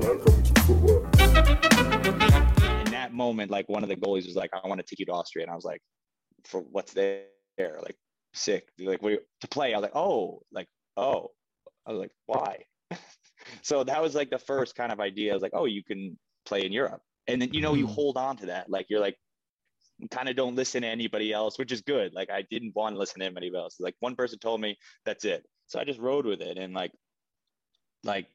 Welcome to football. in that moment, like one of the goalies was like, I want to take you to Austria. And I was like, for what's there? Like, sick. They're like, what, to play? I was like, oh, like, oh. I was like, why? so that was like the first kind of idea. I was like, oh, you can play in Europe. And then, you know, you Mhm. hold on to that. Like, you're like, kind of don't listen to anybody else, which is good. Like, I didn't want to listen to anybody else. Like, one person told me, that's it. So I just rode with it. And like, like,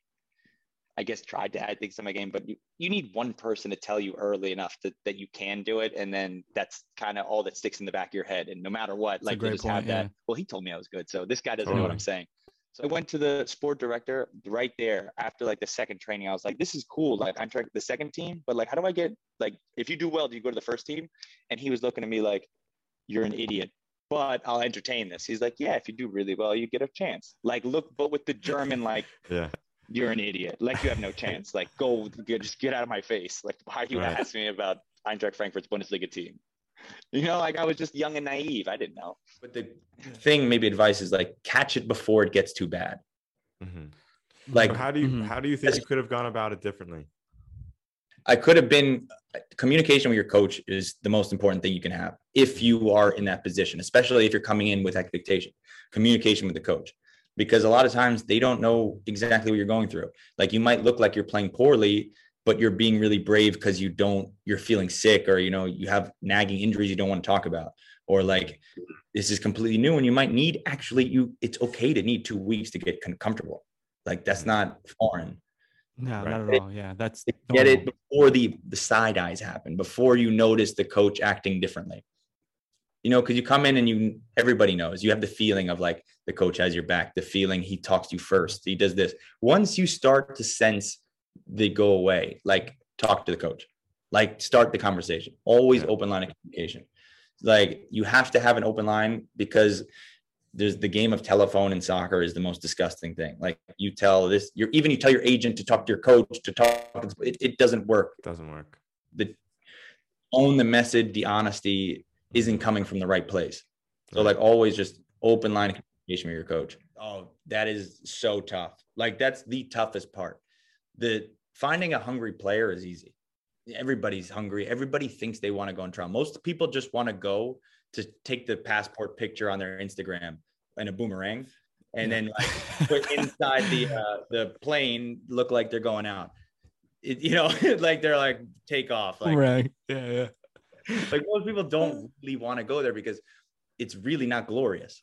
I guess tried to add things to my game, but you, you need one person to tell you early enough that, that you can do it. And then that's kind of all that sticks in the back of your head. And no matter what, a like you great just have point, that. yeah. Well, he told me I was good. So this guy doesn't know what I'm saying. So I went to the sport director right there after like the second training. I was like, this is cool. Like I'm trying the second team, but like, how do I get like, if you do well, do you go to the first team? And he was looking at me like, you're an idiot, but I'll entertain this. He's like, yeah, if you do really well, you get a chance. Like, look, but with the German, like, Yeah. You're an idiot. Like you have no chance. Like go, get, just get out of my face. Like why are you Right. asking me about Eintracht Frankfurt's Bundesliga team? You know, like I was just young and naive. I didn't know. But the thing, maybe advice is like catch it before it gets too bad. Mhm. Like So how do you Mhm. how do you think you could have gone about it differently? I could have been communication with your coach is the most important thing you can have if you are in that position, especially if you're coming in with expectation. Communication with the coach. Because a lot of times they don't know exactly what you're going through. Like you might look like you're playing poorly, but you're being really brave because you don't, you're feeling sick or you know, you have nagging injuries you don't want to talk about. Or like this is completely new and you might need actually you it's okay to need two weeks to get comfortable. Like that's mm. not foreign No, Right. not at all. Yeah, that's get it before the the side eyes happen before you notice the coach acting differently you know because you come in and you everybody knows you have the feeling of like the coach has your back the feeling he talks to you first he does this once you start to sense they go away like talk to the coach like start the conversation always open line of communication like you have to have an open line because there's the game of telephone in soccer is the most disgusting thing. Like you tell this, you're even you tell your agent to talk to your coach to talk. It, it doesn't work. It doesn't work. The own the message, the honesty isn't coming from the right place. So like always just open line of communication with your coach. Oh, that is so tough. Like that's the toughest part. The finding a hungry player is easy. Everybody's hungry. Everybody thinks they want to go on trial. Most people just want to go to take the passport picture on their Instagram and a boomerang, and then like put inside the uh, the plane look like they're going out. It, you know, like they're like take off. Like right. Yeah, yeah. like most people don't really want to go there because it's really not glorious.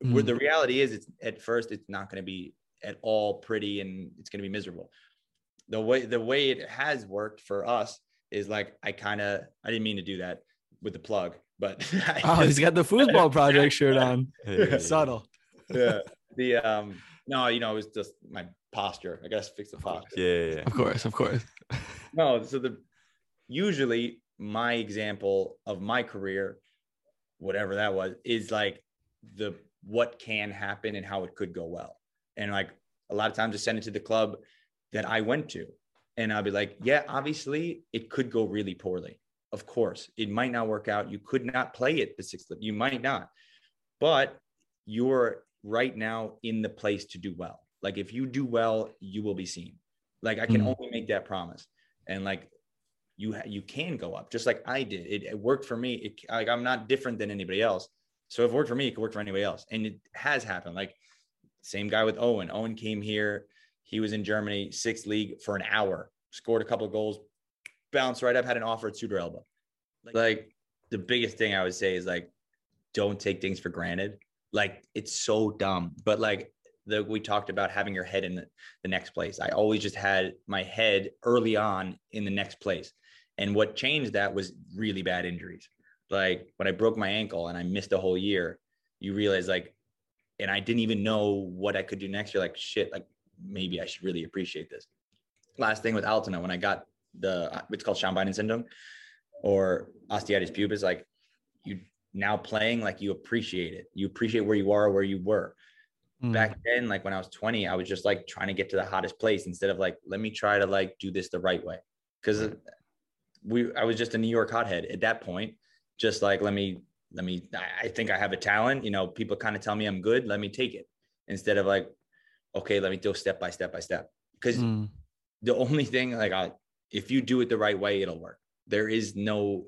Where Mm. the reality is, it's at first it's not going to be at all pretty and it's going to be miserable. The way the way it has worked for us is like I kind of I didn't mean to do that with the plug, but I Oh, he's got the football project shirt on. Yeah. Subtle. yeah. The um no, you know, it was just my posture. I gotta fix the posture. Yeah, yeah, yeah. Of course, of course. No, so the usually my example of my career, whatever that was, is like the what can happen and how it could go well. And like a lot of times I send it to the club that I went to. And I'll be like, yeah, obviously it could go really poorly. Of course, it might not work out. You could not play it the sixth. You might not, but you're right now in the place to do well. Like if you do well, you will be seen. Like I can Mhm. only make that promise. And like you you can go up just like I did. It, it worked for me. It, like I'm not different than anybody else. So if it worked for me, it could work for anybody else. And it has happened. Like same guy with Owen. Owen came here. He was in Germany, sixth league for an hour, scored a couple of goals, bounced right up, had an offer at Suter Elba. Like, like the biggest thing I would say is like, don't take things for granted. Like it's so dumb, but like the we talked about having your head in the, the next place. I always just had my head early on in the next place. And what changed that was really bad injuries. Like when I broke my ankle and I missed a whole year, you realize like, and I didn't even know what I could do next year. Like shit, like maybe I should really appreciate this. Last thing with Altona, when I got the it's called Schambinen syndrome or osteitis pubis, like you now playing, like you appreciate it. You appreciate where you are, where you were. Mm. Back then, like when I was 20, I was just like trying to get to the hottest place instead of like, let me try to like do this the right way. Cause we I was just a New York hothead at that point. Just like let me let me I- think I have a talent. You know, people kind of tell me I'm good. Let me take it instead of like, okay, let me do step by step by step. Because Mm. the only thing like I, if you do it the right way, it'll work. There is no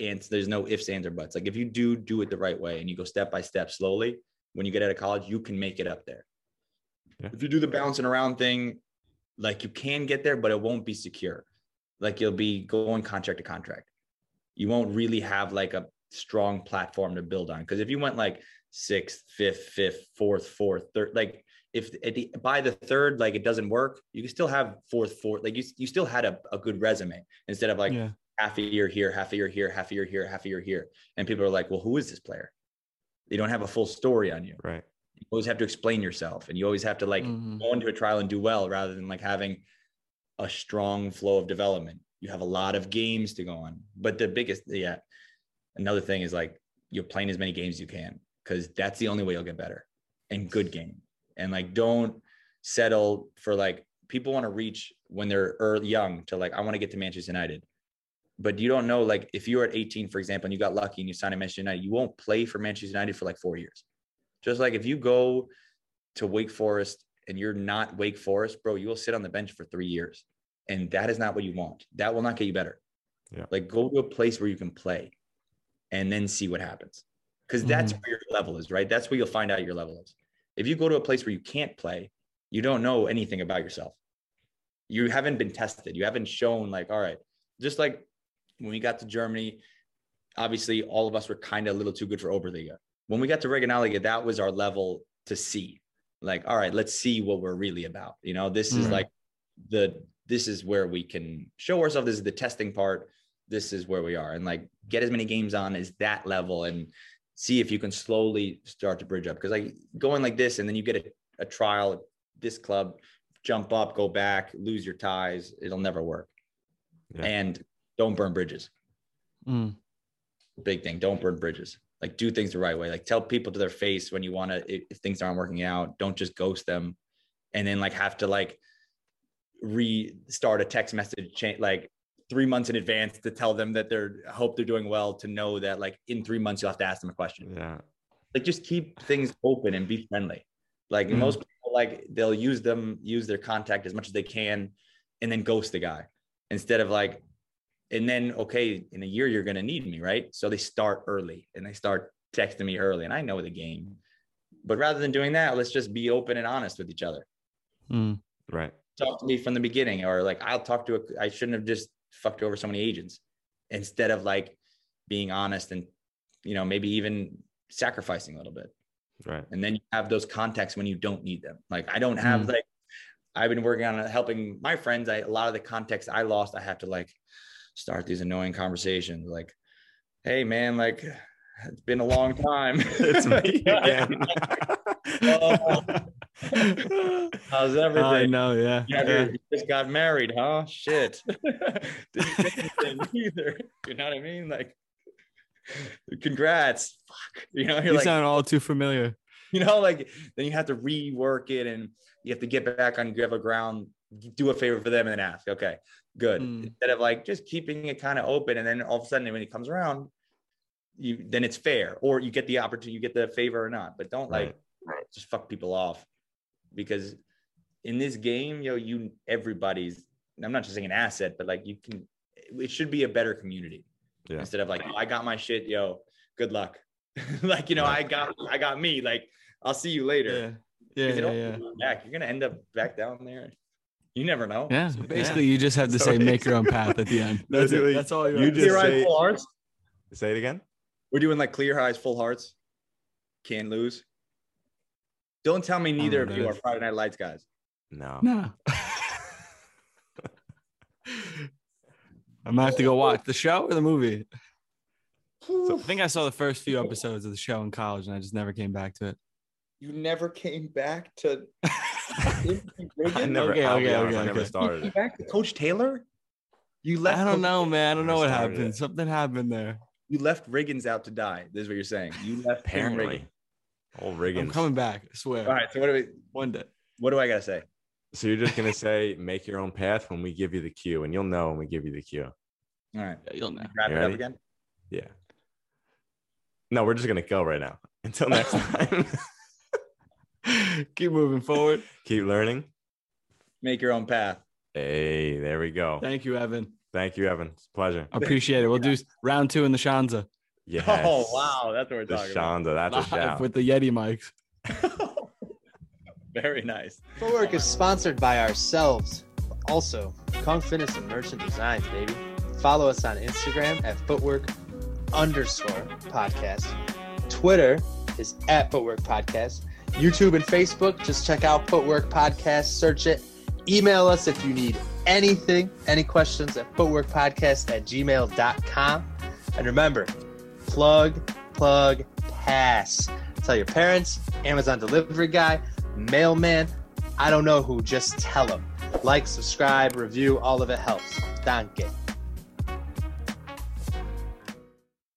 and there's no ifs, ands, or buts. Like if you do do it the right way and you go step by step slowly, when you get out of college, you can make it up there. Yeah. If you do the bouncing around thing, like you can get there, but it won't be secure. Like you'll be going contract to contract. You won't really have like a strong platform to build on. Because if you went like sixth, fifth, fifth, fourth, fourth, third, like if at the by the third, like it doesn't work, you can still have fourth, fourth, like you, you still had a, a good resume instead of like yeah. half a year here, half a year here, half a year here, half a year here. And people are like, well, who is this player? They don't have a full story on you. Right. You always have to explain yourself and you always have to like Mhm. go into a trial and do well rather than like having a strong flow of development. You have a lot of games to go on. But the biggest, yeah, another thing is like you're playing as many games as you can because that's the only way you'll get better and good game. And like don't settle for like people want to reach when they're early, young to like, I want to get to Manchester United. But you don't know, like, if you're at 18, for example, and you got lucky and you signed at Manchester United, you won't play for Manchester United for like four years. Just like if you go to Wake Forest and you're not Wake Forest, bro, you will sit on the bench for three years. And that is not what you want. That will not get you better. Yeah. Like go to a place where you can play and then see what happens. Because that's Mhm. where your level is, right? That's where you'll find out your level is. If you go to a place where you can't play, you don't know anything about yourself. You haven't been tested. You haven't shown, like, all right, just like when we got to Germany, obviously all of us were kind of a little too good for Oberliga. When we got to Regionalliga, that was our level to see. Like, all right, let's see what we're really about. You know, this is Mhm. like the this is where we can show ourselves. This is the testing part. This is where we are, and like get as many games on as that level, and see if you can slowly start to bridge up. Because like going like this, and then you get a, a trial at this club, jump up, go back, lose your ties. It'll never work. Yeah. And don't burn bridges Mm. big thing. Don't burn bridges. Like do things the right way. Like tell people to their face when you want to if, if things aren't working out. Don't just ghost them, and then like have to like restart a text message chain like three months in advance to tell them that they're hope they're doing well. To know that like in three months you'll have to ask them a question. Yeah. Like just keep things open and be friendly. Like Mhm. most people like they'll use them use their contact as much as they can, and then ghost the guy instead of like and then okay in a year you're going to need me right so they start early and they start texting me early and i know the game but rather than doing that let's just be open and honest with each other Mm. Right. Talk to me from the beginning or like i'll talk to a i shouldn't have just fucked over so many agents instead of like being honest and you know maybe even sacrificing a little bit Right. and then you have those contacts when you don't need them. Like I don't have Mm. like I've been working on helping my friends. I a lot of the contacts I lost, I have to like start these annoying conversations. Like, hey man, like it's been a long time. It's me. Oh. How's everything? I know, yeah. Yeah, yeah. you just got married, huh? Shit. Didn't say anything either. You know what I mean? Like, congrats. Fuck. You know, you're You like, sound all too familiar. you know, like then you have to rework it and you have to get back on gravel ground, do a favor for them and then ask, okay, good. Mm. Instead of like just keeping it kind of open and then all of a sudden when it comes around, you then it's fair or you get the opportunity, you get the favor or not, but don't like just fuck people off because in this game, yo, you everybody's I'm not just saying an asset, but like you can it should be a better community Yeah. instead of like oh, I got my shit, yo, good luck. like you know, I got I got me. Like I'll see you later. Yeah. Yeah. Yeah. Yeah. back. You're gonna end up back down there. You never know. Yeah. Basically, you just have to That's say make your own path at the end. That's Literally, it. That's all you, you just Clear say. eyes, full hearts. Say it again. We're doing like clear highs, full hearts. Can't lose. Don't tell me oh neither of you that are Friday Night Lights guys. No. No. I might have to go watch the show or the movie. So I think I saw the first few episodes of the show in college, and I just never came back to it. You never came back to. I never, Okay, okay, honest, okay, I never started came it. back to Coach Taylor. You left. I don't Coach- know, man. I don't know what happened. it. Something happened there. You left Riggins out to die. This is what you're saying. You left Aaron Apparently. Old Riggins. I'm coming back. I swear. All right. So what do we? One day. What do I gotta say? So you're just gonna say make your own path when we give you the cue, and you'll know when we give you the cue. All right. Yeah, you'll know. Wrap You it up again. Yeah. No, we're just gonna go right now. Until next time. Keep moving forward. Keep learning. Make your own path. Hey, there we go. Thank you, Evan. Thank you, Evan. It's a pleasure. Appreciate it. We'll do round two in the Shanza Oh, yes. Oh wow, that's what we're The talking about. Shonda. That's a live shout. with the Yeti mics. Very nice. Footwork is sponsored by ourselves, also Kong Fitness and Merchant Designs, baby. Follow us on Instagram at footwork underscore podcast. Twitter is at footwork podcast. YouTube and Facebook, just check out footwork podcast, search it. Email us if you need anything, any questions at footworkpodcast at gmail.com. And remember, plug, plug, pass. Tell your parents, Amazon delivery guy, mailman, I don't know who, just tell them. Like, subscribe, review, all of it helps. Danke.